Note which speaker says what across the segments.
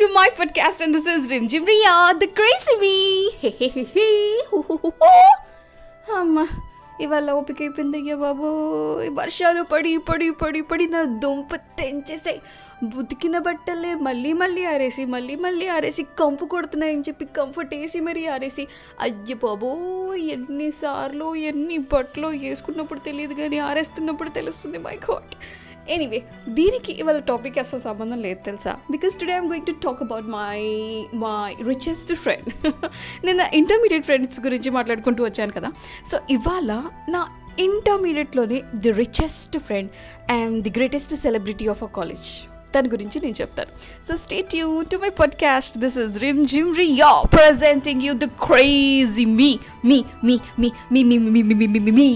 Speaker 1: to my podcast, and this is Rim Jim Ria, the crazy bee. Oh! అమ్మ ఇవాళ ఓపిక అయిపోయిందయ్యా బాబు. వర్షాలు పడి పడి పడి పడి నా దుంప తెంచేసాయి. ఉతికిన బట్టలే మళ్ళీ మళ్ళీ ఆరేసి మళ్ళీ మళ్ళీ ఆరేసి కంపు కొడుతున్నాయని చెప్పి కంఫర్ట్ వేసి మరీ ఆరేసి. అయ్య బాబో ఎన్నిసార్లు ఎన్ని బట్టలు వేసుకున్నప్పుడు తెలియదు కానీ ఆరేస్తున్నప్పుడు తెలుస్తుంది మై గాడ్. ఎనీవే దీనికి ఇవాళ టాపిక్ అసలు సంబంధం లేదు తెలుసా because today I'm going to talk about my my richest friend నేను ఇంటర్మీడియట్ ఫ్రెండ్స్ గురించి మాట్లాడుకుంటూ వచ్చాను కదా సో ఇవాళ నా ఇంటర్మీడియట్లోనే the richest friend and the greatest celebrity of a college దాని గురించి నేను చెప్తాను so stay you to my podcast this is Rimjhim Riya presenting you the crazy me me me me me me me me me me me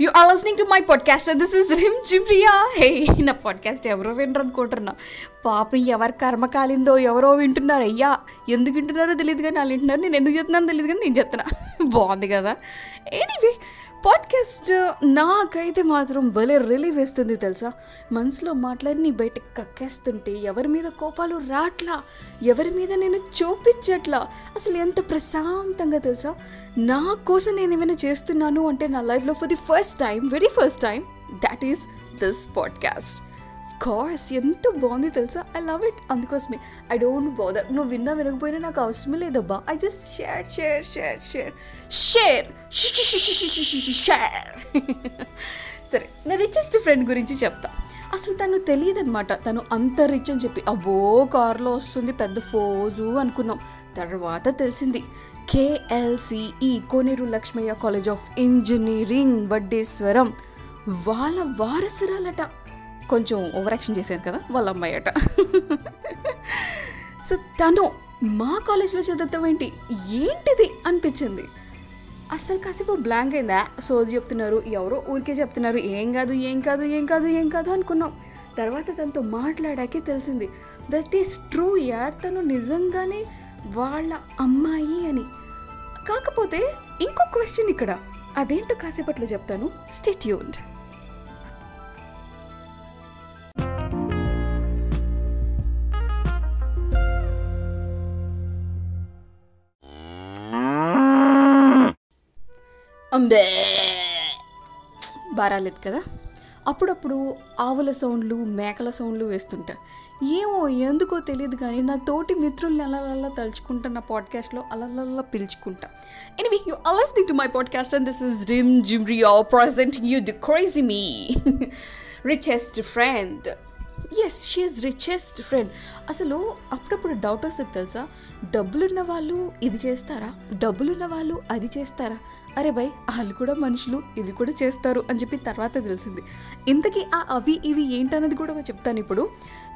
Speaker 1: you are listening to my podcast this is Rimjhim జిమ్రియా hey నా podcast ఎవరో వినరు అనుకుంటున్నా. పాప ఎవరి కర్మ కాలిందో ఎవరో వింటున్నారు. అయ్యా ఎందుకు వింటున్నారో తెలియదు కానీ వాళ్ళు వింటున్నారు. నేను ఎందుకు చెప్తున్నానో తెలియదు కానీ నేను చెప్తున్నా. బాగుంది కదా. ఎనీవే పాడ్కాస్ట్ నాకైతే మాత్రం భలే రిలీఫ్ వేస్తుంది తెలుసా? మనసులో మాట్లాడి బయటకు కక్కేస్తుంటే ఎవరి మీద కోపాలు రాట్లా? ఎవరి మీద నేను చూపించట్లా? అసలు ఎంత ప్రశాంతంగా తెలుసా? నా కోసం నేను ఏమైనా చేస్తున్నాను అంటే నా లైఫ్లో for the first time very first time that is this podcast course ఎంత బాగుంది తెలుసా? ఐ లవ్ ఇట్ అందుకోసమే ఐ డోంట్ బోదర్ నువ్వు విన్నా వినకపోయినా నాకు అవసరమే లేదబ్బా. I just share share share share share share సరే నా రిచెస్ట్ ఫ్రెండ్ గురించి చెప్తా. అసలు తను తెలియదన్నమాట. తను అంత రిచ్ అని చెప్పి అబ్బో కారులో వస్తుంది పెద్ద ఫోజు అనుకున్నాం. తర్వాత తెలిసింది KLCE Koneru Lakshmaiah college of engineering Vaddeswaram. వాళ్ళ వారసురాలట. కొంచెం ఓవరాక్షన్ చేశాను కదా వాళ్ళ అమ్మాయి అట సో తను మా కాలేజ్లో చదువుతాం ఏంటి ఏంటిది? అనిపించింది. అస్సలు కాసేపు బ్లాంక్ అయిందా? సోది చెప్తున్నారు ఎవరో ఊరికే చెప్తున్నారు ఏం కాదు ఏం కాదు ఏం కాదు ఏం కాదు అనుకున్నాం. తర్వాత తనతో మాట్లాడాకే తెలిసింది దట్ ఈస్ ట్రూ యార్ తను నిజంగానే వాళ్ళ అమ్మాయి అని. కాకపోతే ఇంకో క్వశ్చన్ ఇక్కడ. అదేంటో కాసేపట్లో చెప్తాను. స్టెట్యూన్డ్ అంబే. బారాలేదు కదా? అప్పుడప్పుడు ఆవుల సౌండ్లు మేకల సౌండ్లు వేస్తుంటా. ఏమో ఎందుకో తెలియదు కానీ నా తోటి మిత్రుల్ని అలలల్లా తలుచుకుంటా నా పాడ్కాస్ట్లో అలలల్లా పిలుచుకుంటా. Anyway you are listening to my podcast and this is Rimjhim జిమ్రియా present you the crazy me. Richest friend. Yes she is richest friend అసలు అప్పుడప్పుడు డౌట్ వస్తుంది తెలుసా? డబ్బులున్న వాళ్ళు ఇది చేస్తారా? డబ్బులున్న వాళ్ళు అది చేస్తారా? అరే భయ్ వాళ్ళు కూడా మనుషులు ఇవి కూడా చేస్తారు అని చెప్పి తర్వాత తెలిసింది. ఇంతకీ ఆ అవి ఇవి ఏంటన్నది కూడా చెప్తాను ఇప్పుడు.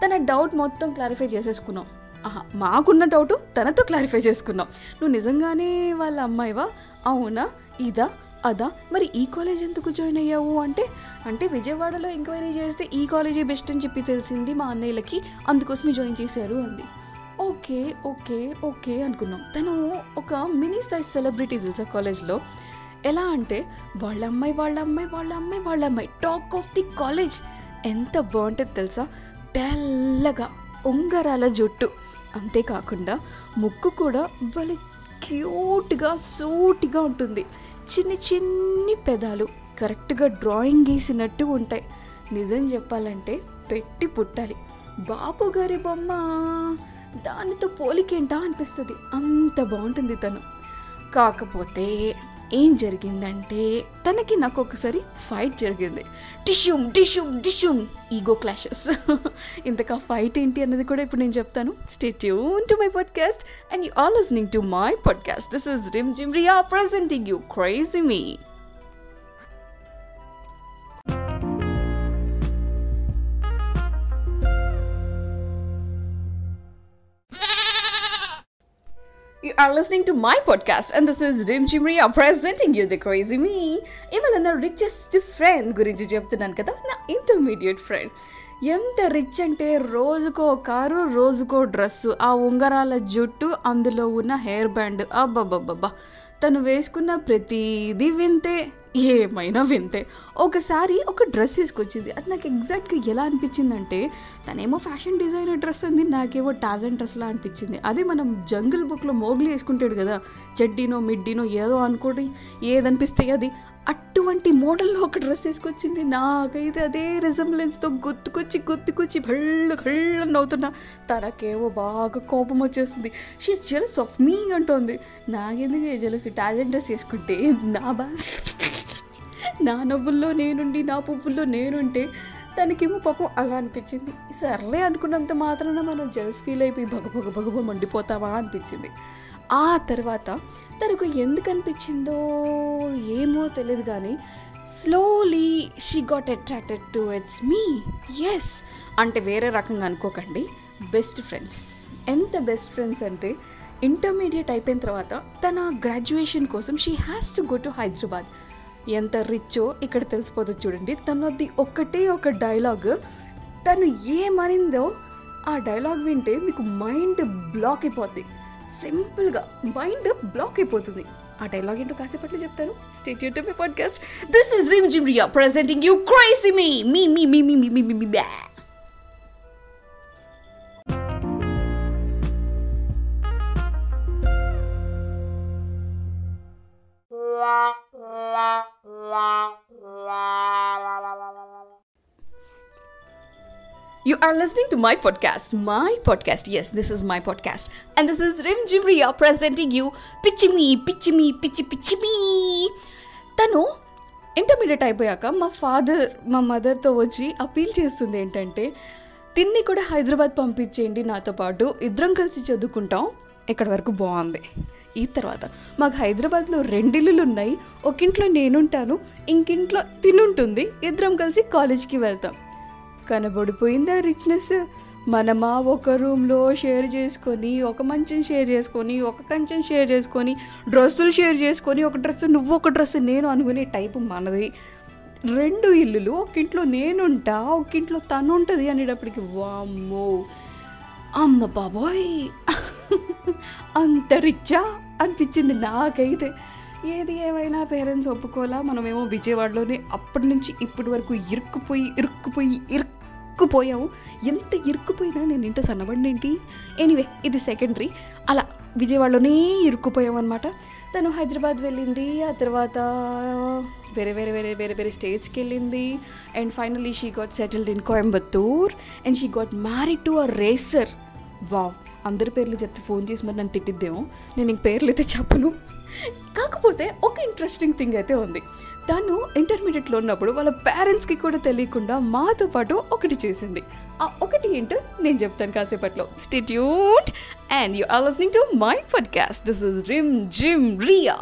Speaker 1: తన డౌట్ మొత్తం క్లారిఫై చేసేసుకున్నాం. ఆహా మాకున్న డౌట్ తనతో క్లారిఫై చేసుకున్నాం. నువ్వు నిజంగానే వాళ్ళ అమ్మాయివా? అవునా? ఇదా? అదా? మరి ఈ కాలేజ్ ఎందుకు జాయిన్ అయ్యావు అంటే? అంటే విజయవాడలో ఎంక్వైరీ చేస్తే ఈ కాలేజీ బెస్ట్ అని చెప్పి తెలిసింది మా అన్నయ్యలకి. అందుకోసమే జాయిన్ చేశారు అంది. ఓకే ఓకే ఓకే అనుకున్నాం. తను ఒక మినీ సైజ్ సెలబ్రిటీ తెలుసా కాలేజ్లో ఎలా అంటే వాళ్ళ అమ్మాయి వాళ్ళ అమ్మాయి వాళ్ళ అమ్మాయి వాళ్ళ అమ్మాయి టాక్ ఆఫ్ ది కాలేజ్ ఎంత బాగుంటుంది తెలుసా? తెల్లగా ఉంగరాల జుట్టు. అంతేకాకుండా ముక్కు కూడా భలే క్యూట్గా సూటిగా ఉంటుంది. చిన్ని చిన్ని పెదాలు కరెక్ట్గా డ్రాయింగ్ గీసినట్టు ఉంటాయి. నిజం చెప్పాలంటే పెట్టి పుట్టాలి. బాపు గారి బొమ్మ దానితో పోలికేంటా అనిపిస్తుంది. అంత బాగుంటుంది తను. కాకపోతే ఏం జరిగిందంటే తనకి నాకు ఒకసారి ఫైట్ జరిగింది. టిష్యూమ్ టిష్యూమ్ టిష్యూమ్ ఈగో క్లాషెస్ ఇంతకా ఫైట్ ఏంటి అన్నది కూడా ఇప్పుడు నేను చెప్తాను. Stay tuned to my podcast and you are listening to my podcast this is Rimjhim Riya presenting you crazy me are listening to my podcast, and this is Rim Chimria presenting you the crazy me. ఇవాళ నా richest friend గురించి చెప్తున్నాను కదా నా intermediate friend ఎంత rich అంటే రోజుకో car రోజుకో డ్రెస్సు ఆ ఉంగరాల జుట్టు అందులో ఉన్న హెయిర్ బ్యాండ్ అబ్బబ్బబ్బబ్బా. తను వేసుకున్న ప్రతిదీ వింతే ఏమైనా వింతే. ఒకసారి ఒక డ్రెస్ తీసుకొచ్చింది. అది నాకు ఎగ్జాక్ట్గా ఎలా అనిపించిందంటే తనేమో ఫ్యాషన్ డిజైనర్ డ్రెస్ అంది నాకేమో టాజన్ డ్రెస్లా అనిపించింది. అదే మనం జంగిల్ బుక్లో మోగ్లీ వేసుకుంటాడు కదా చెడ్డీనో మిడ్డీనో ఏదో అనుకోండి ఏదనిపిస్తే అది అట్ అటువంటి మోడల్లో ఒక డ్రెస్ వేసుకొచ్చింది. నాకైతే అదే రిజంబ్లెన్స్తో గుర్తుకొచ్చి గుర్తుకొచ్చి భళ్ళు భళ్ళు నవ్వుతున్నా. తనకేమో బాగా కోపం వచ్చేస్తుంది. షీ జెలస్ ఆఫ్ మీ అంటోంది. నాకెందుకు జెలస్ టాజెంట్ డ్రెస్ వేసుకుంటే నా బా నా నవ్వుల్లో నేనుండి నా పువ్వుల్లో నేనుంటే తనకేమో పాపం అలా అనిపించింది. సర్లే అనుకున్నంత మాత్రాన మనం జెలస్ ఫీల్ అయిపోయి భగ భగ భగ అనిపించింది. ఆ తర్వాత తనకు ఎందుకు అనిపించిందో ఏమో తెలియదు కానీ slowly she got attracted to it's me yes అంటే వేరే రకంగా అనుకోకండి. బెస్ట్ ఫ్రెండ్స్ ఎంత బెస్ట్ ఫ్రెండ్స్ అంటే ఇంటర్మీడియట్ అయిపోయిన తర్వాత తన గ్రాడ్యుయేషన్ కోసం she has to go to Hyderabad ఎంత రిచ్చో ఇక్కడ తెలిసిపోతుంది చూడండి. తనది ఒక్కటే ఒక డైలాగ్ తను ఏమనిందో ఆ డైలాగ్ వింటే మీకు మైండ్ బ్లాక్ అయిపోద్ది. సింపుల్గా మైండ్ బ్లాక్ అయిపోతుంది. ఆ డైలాగ్ ఏంటో కాసేపట్లో చెప్తాను. Stay YouTube podcast this is Rimjhim Riya presenting you crazy me me me me me me me me You are listening to my podcast. My podcast. Yes, this is my podcast. And this is Rim Jimria presenting you Pichi Me, Pichi Me, తను intermediate అయిపోయాక మా father మా మదర్తో వచ్చి appeal చేస్తుంది ఏంటంటే తిన్ని కూడా హైదరాబాద్ పంపించేయండి నాతో పాటు ఇద్దరం కలిసి చదువుకుంటాం ఇక్కడ వరకు బాగుంది ఈ తర్వాత మాకు హైదరాబాద్లో రెండిల్లులు ఉన్నాయి ఒకింట్లో నేనుంటాను ఇంకింట్లో తినుంటుంది ఇద్దరం కలిసి కాలేజ్కి వెళ్తాం కనబడిపోయిందా రిచ్నెస్ మనమా ఒక రూమ్లో షేర్ చేసుకొని ఒక మంచం షేర్ చేసుకొని ఒక కంచెం షేర్ చేసుకొని డ్రెస్సులు షేర్ చేసుకొని ఒక డ్రెస్ నువ్వు ఒక డ్రెస్ నేను అనుకునే టైపు మనది. రెండు ఇల్లులు ఒక ఇంట్లో నేనుంటా ఒక ఇంట్లో తను ఉంటుంది అనేటప్పటికి వామ్మో! అమ్మ బాబోయ్! అంత రిచ్చా అనిపించింది నాకైతే. ఏది ఏమైనా పేరెంట్స్ ఒప్పుకోలా మనమేమో విజయవాడలోనే అప్పటి నుంచి ఇప్పటి వరకు ఇరుక్కుపోయి ఇరుక్కుపోయి ఇరుక్కుపోయాము ఎంత ఇరుక్కుపోయినా నేను ఇంట సన్నబడినేంటి? ఎనీవే ఇది సెకండరీ అలా విజయవాడలోనే ఇరుక్కుపోయామన్నమాట. తను హైదరాబాద్ వెళ్ళింది ఆ తర్వాత వేరే వేరే వేరే వేరే వేరే స్టేట్స్కి వెళ్ళింది and finally she got settled in Coimbatore and she got married to a racer wow అందరి పేర్లు చెప్తే ఫోన్ చేసి మరి నన్ను తిట్టిద్దేమో? నేను ఇంక పేర్లు అయితే చెప్పను. కాకపోతే ఒక ఇంట్రెస్టింగ్ థింగ్ అయితే ఉంది. తను ఇంటర్మీడియట్లో ఉన్నప్పుడు వాళ్ళ పేరెంట్స్కి కూడా తెలియకుండా మాతో పాటు ఒకటి చేసింది. ఆ ఒకటి ఏంటో నేను చెప్తాను కాసేపట్లో. Stay tuned and you are listening to my podcast this is Rimjhim Riya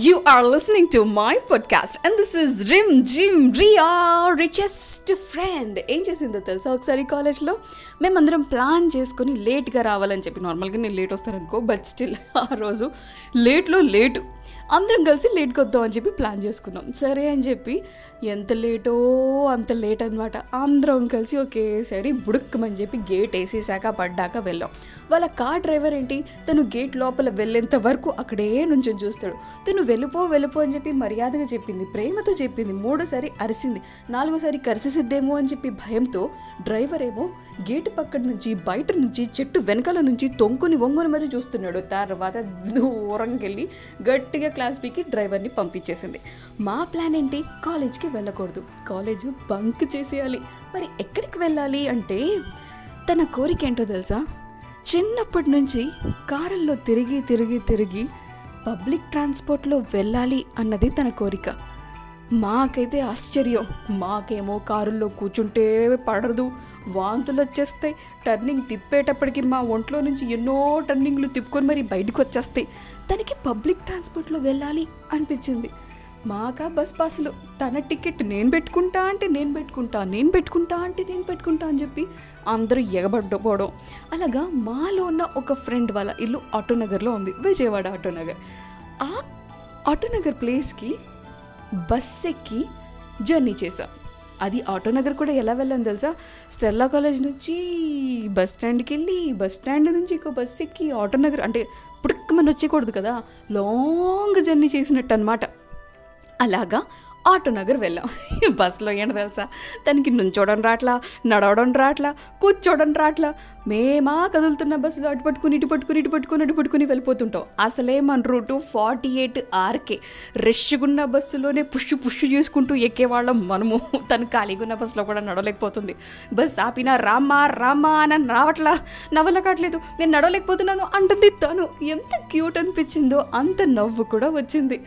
Speaker 1: you are listening to my podcast and this is Rimjhim Riya richest friend ఏం చేసిందో తెలుసా ఒకసారి కాలేజ్లో? మేమందరం ప్లాన్ చేసుకొని లేట్గా రావాలని చెప్పి. నార్మల్గా నేను లేట్ వస్తాననుకో బట్ స్టిల్ ఆ రోజు లేట్లో లేటు అందరం కలిసి లేట్కి అని చెప్పి ప్లాన్ చేసుకున్నాం. సరే అని చెప్పి ఎంత లేటో అంత లేట్ అనమాట అందరం కలిసి ఒకేసారి బుడుక్కమని చెప్పి గేట్ వేసేసాక పడ్డాక వెళ్ళాం. వాళ్ళ కార్ డ్రైవర్ ఏంటి? తను గేట్ లోపల వెళ్ళేంత వరకు అక్కడే నుంచి చూస్తాడు. తను వెళ్ళిపో వెళ్ళిపో అని చెప్పి మర్యాదగా చెప్పింది ప్రేమతో చెప్పింది మూడోసారి అరిసింది నాలుగోసారి కరిసిద్దేమో అని చెప్పి భయంతో డ్రైవర్ ఏమో గేటు పక్కన నుంచి బయట నుంచి చెట్టు వెనకాల నుంచి తొంకుని వంగుని మరీ చూస్తున్నాడు. తర్వాత దూరంకి వెళ్ళి గట్టిగా క్లాస్ పీకి డ్రైవర్ని పంపించేసింది. మా ప్లాన్ ఏంటి? కాలేజ్కి వెళ్ళకూడదు. కాలేజ్ బంక్ చేసేయాలి. మరి ఎక్కడికి వెళ్ళాలి అంటే తన కోరిక ఏంటో తెలుసా? చిన్నప్పటి నుంచి కారుల్లో తిరిగి తిరిగి తిరిగి పబ్లిక్ ట్రాన్స్పోర్ట్లో వెళ్ళాలి అన్నది తన కోరిక. మాకైతే ఆశ్చర్యం. మాకేమో కారుల్లో కూర్చుంటే పడదు వాంతులు వచ్చేస్తాయి. టర్నింగ్ తిప్పేటప్పటికి మా ఒంట్లో నుంచి ఎన్నో టర్నింగ్లు తిప్పుకొని మరి బయటకు వచ్చేస్తాయి. తనకి పబ్లిక్ ట్రాన్స్పోర్ట్లో వెళ్ళాలి అనిపించింది. మాకా బస్ పాసులు. తన టికెట్ నేను పెట్టుకుంటా అంటే నేను పెట్టుకుంటా నేను పెట్టుకుంటా అంటే నేను పెట్టుకుంటా అని చెప్పి అందరూ ఎగబడ్డపోవడం. అలాగా మాలో ఉన్న ఒక ఫ్రెండ్ వాళ్ళ ఇల్లు ఆటోనగర్లో ఉంది విజయవాడ ఆటోనగర్ ఆ ఆటోనగర్ ప్లేస్కి బస్ ఎక్కి జర్నీ చేసాం అది ఆటోనగర్ కూడా ఎలా వెళ్ళాను తెలుసా? స్టెల్లా కాలేజ్ నుంచి బస్ స్టాండ్కి వెళ్ళి బస్ స్టాండ్ నుంచి ఇంకో బస్ ఎక్కి ఆటోనగర్ అంటే పుడుక్కమని వచ్చేయకూడదు కదా? లాంగ్ జర్నీ చేసినట్టు అనమాట అలాగా? ఆటో నగర్ వెళ్ళాం. బస్సులో ఏంటి తెలుసా? తనకి నుంచోవడం రాట్లా నడవడం రాట్లా కూర్చోవడం రాట్లా. మేమా కదులుతున్న బస్సులో అటు పట్టుకుని ఇటు పట్టుకుని ఇటు పట్టుకుని అటు పట్టుకుని వెళ్ళిపోతుంటాం. అసలే మన రూటు ఫార్టీ ఎయిట్ ఆర్కే. రష్గున్న బస్సులోనే పుష్ పుష్ చేసుకుంటూ ఎక్కేవాళ్ళం మనము. తను ఖాళీగా ఉన్న బస్సులో కూడా నడవలేకపోతుంది. బస్ ఆపినా రామ్మా రామ్మా అని రావట్లా. నవ్వల కావట్లేదు నేను నడవలేకపోతున్నాను అంటుంది తను. ఎంత క్యూట్ అనిపించిందో అంత నవ్వు కూడా వచ్చింది.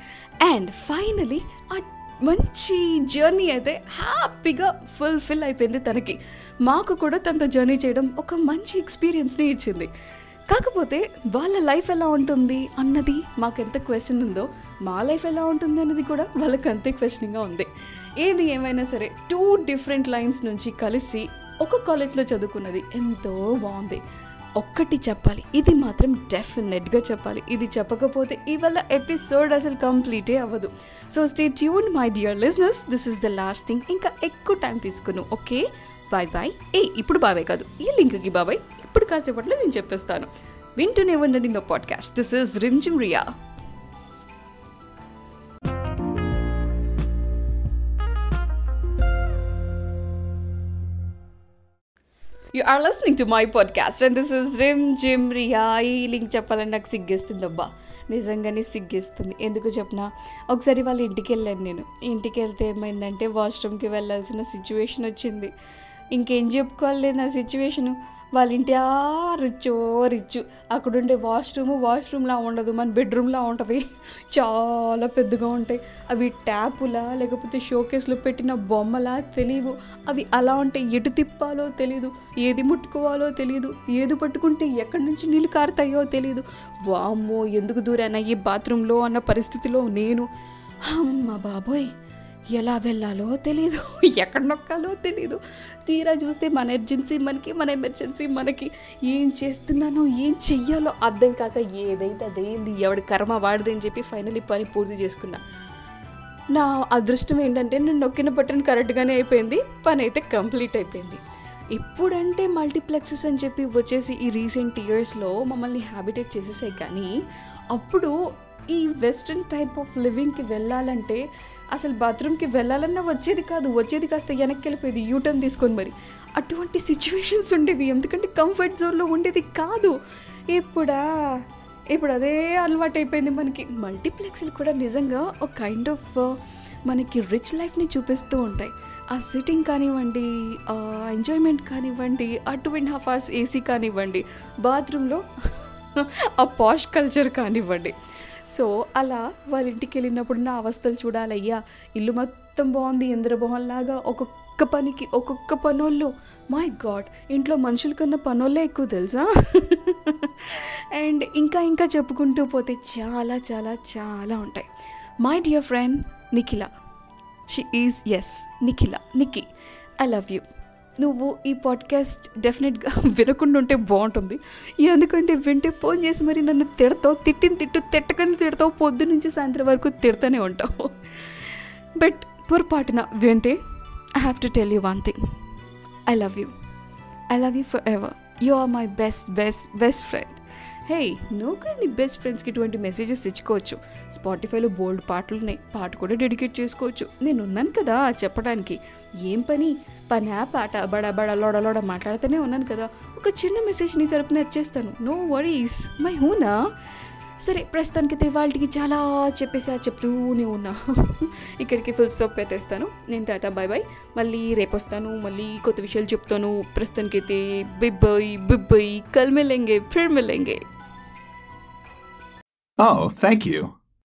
Speaker 1: అండ్ ఫైనలీ ఆ మంచి జర్నీ అయితే హ్యాపీగా ఫుల్ఫిల్ అయిపోయింది తనకి. మాకు కూడా తనతో జర్నీ చేయడం ఒక మంచి ఎక్స్పీరియన్స్ని ఇచ్చింది. కాకపోతే వాళ్ళ లైఫ్ ఎలా ఉంటుంది అన్నది మాకు ఎంత క్వశ్చన్ ఉందో మా లైఫ్ ఎలా ఉంటుంది అన్నది కూడా వాళ్ళకి అంతే క్వశ్చనింగ్గా ఉంది. ఏది ఏమైనా సరే టూ డిఫరెంట్ లైన్స్ నుంచి కలిసి ఒక కాలేజ్లో చదువుకున్నది ఎంతో బాగుంది. ఒక్కటి చెప్పాలి. ఇది మాత్రం డెఫినెట్గా చెప్పాలి. ఇది చెప్పకపోతే ఇవాళ ఎపిసోడ్ అసలు కంప్లీటే అవ్వదు. So stay tune my dear listeners this is the last thing ఇంకా ఎక్కువ టైం తీసుకును ఓకే బాయ్ బాయ్ ఏ ఇప్పుడు బాబాయ్ కాదు. ఈ లింక్కి బాబాయ్ ఇప్పుడు కాసేపట్లో నేను చెప్పేస్తాను. వింటూనే ఉండండి నా podcast this is Rimjhim Riya are listening to my podcast and this is Rimjhim Riya ఈ లింక్ చెప్పాలని నాకు సిగ్గేస్తుంది అబ్బా. నిజంగానే సిగ్గేస్తుంది. ఎందుకు చెప్పిన? ఒకసారి వాళ్ళ ఇంటికి వెళ్ళాను నేను. ఇంటికి వెళ్తే ఏమైందంటే వాష్రూమ్కి వెళ్ళాల్సిన సిచ్యువేషన్ వచ్చింది. ఇంకేం చెప్పుకోవాలి నా సిచ్యువేషను వాళ్ళ ఇంటి ఆ రిచ్చో రిచ్చు. అక్కడ ఉండే వాష్రూమ్ వాష్రూమ్లా ఉండదు మన బెడ్రూమ్లా ఉంటుంది. చాలా పెద్దగా ఉంటాయి. అవి ట్యాపులా లేకపోతే షోకేస్లో పెట్టిన బొమ్మలా తెలియవు అవి అలా ఉంటాయి ఎటు తిప్పాలో తెలియదు ఏది ముట్టుకోవాలో తెలియదు ఏది పట్టుకుంటే ఎక్కడి నుంచి నీళ్ళు కారుతాయో తెలియదు వామ్మో ఎందుకు దూరానా ఈ బాత్రూంలో అన్న పరిస్థితిలో నేను. అమ్మ బాబోయ్! ఎలా వెళ్ళాలో తెలీదు. ఎక్కడ నొక్కాలో తెలీదు. తీరా చూస్తే మన ఎమర్జెన్సీ మనకి మన ఎమర్జెన్సీ మనకి. ఏం చేస్తున్నానో ఏం చెయ్యాలో అర్థం కాక ఏదైతే అదేంది ఎవడి కర్మ వాడిది అని చెప్పి ఫైనలీ పని పూర్తి చేసుకున్నా. నా అదృష్టం ఏంటంటే నేను నొక్కిన బటన్ కరెక్ట్గానే అయిపోయింది. పని అయితే కంప్లీట్ అయిపోయింది. ఇప్పుడంటే మల్టీప్లెక్సెస్ అని చెప్పి వచ్చేసి ఈ రీసెంట్ ఇయర్స్లో మమ్మల్ని హ్యాబిటేట్ చేసేసాయి కానీ అప్పుడు ఈ వెస్ట్రన్ టైప్ ఆఫ్ లివింగ్కి వెళ్ళాలంటే అసలు బాత్రూమ్కి వెళ్ళాలన్నా వచ్చేది కాదు వచ్చేది కాస్త వెనక్కి వెళ్ళిపోయేది యూటర్న్ తీసుకొని మరి. అటువంటి సిచ్యువేషన్స్ ఉండేవి ఎందుకంటే కంఫర్ట్ జోన్లో ఉండేది కాదు. ఇప్పుడా ఇప్పుడు అదే అలవాటు అయిపోయింది మనకి. మల్టీప్లెక్స్లు కూడా నిజంగా ఒక కైండ్ ఆఫ్ uh, మనకి రిచ్ లైఫ్ని చూపిస్తూ ఉంటాయి. ఆ సిట్టింగ్ కానివ్వండి ఎంజాయ్మెంట్ కానివ్వండి ఆ two and half hours AC కానివ్వండి బాత్రూంలో ఆ పాష్ కల్చర్ కానివ్వండి. సో అలా వాళ్ళ ఇంటికి వెళ్ళినప్పుడు నా అవస్థలు చూడాలయ్యా. ఇల్లు మొత్తం బాగుంది ఇంద్రభవన్లాగా ఒక్కొక్క పనికి ఒక్కొక్క పనోళ్ళు. మై గాడ్ ఇంట్లో మనుషుల కన్నా పనుల్లే ఎక్కువ తెలుసా? అండ్ ఇంకా ఇంకా చెప్పుకుంటూ పోతే చాలా చాలా చాలా ఉంటాయి. My dear friend Nikhila. She is S Nikhila Nikhi. I love you. నువ్వు ఈ పాడ్కాస్ట్ డెఫినెట్గా వినకుండా ఉంటే బాగుంటుంది. ఎందుకంటే వింటే ఫోన్ చేసి మరి నన్ను తిడతావు తిట్టిన తిట్టు తిట్టకని తిడతావు పొద్దు నుంచి సాయంత్రం వరకు తిడతానే ఉంటావు. బట్ పొరపాటున వింటే I have to tell you one thing I love you I love you forever you are my best best best friend hey నువ్వు కూడా నీ బెస్ట్ ఫ్రెండ్స్కి ఇటువంటి మెసేజెస్ ఇచ్చుకోవచ్చు స్పాటిఫైలో బోల్డ్ పాటలు ఉన్నాయి పాట కూడా డెడికేట్ చేసుకోవచ్చు. నేను ఉన్నాను కదా చెప్పడానికి. ఏం పని? పనా పాట బడ బడ లోడ లోడ మాట్లాడుతూనే ఉన్నాను కదా. ఒక చిన్న మెసేజ్ నీ తరపున వచ్చేస్తాను నో వరీస్ మై హూనా? సరే ప్రస్తుతానికి వాళ్ళకి చాలా చెప్పేసా చెప్తూనే ఉన్నా. ఇక్కడికి ఫుల్ స్టాప్ పెట్టేస్తాను. నేను టాటా బాయ్ బాయ్ మళ్ళీ రేపు వస్తాను. మళ్ళీ కొత్త విషయాలు చెప్తాను. ప్రస్తుతానికైతే బిబ్బై బిబ్బై కల్ మిలేంగే ఫిర్
Speaker 2: Oh, thank you.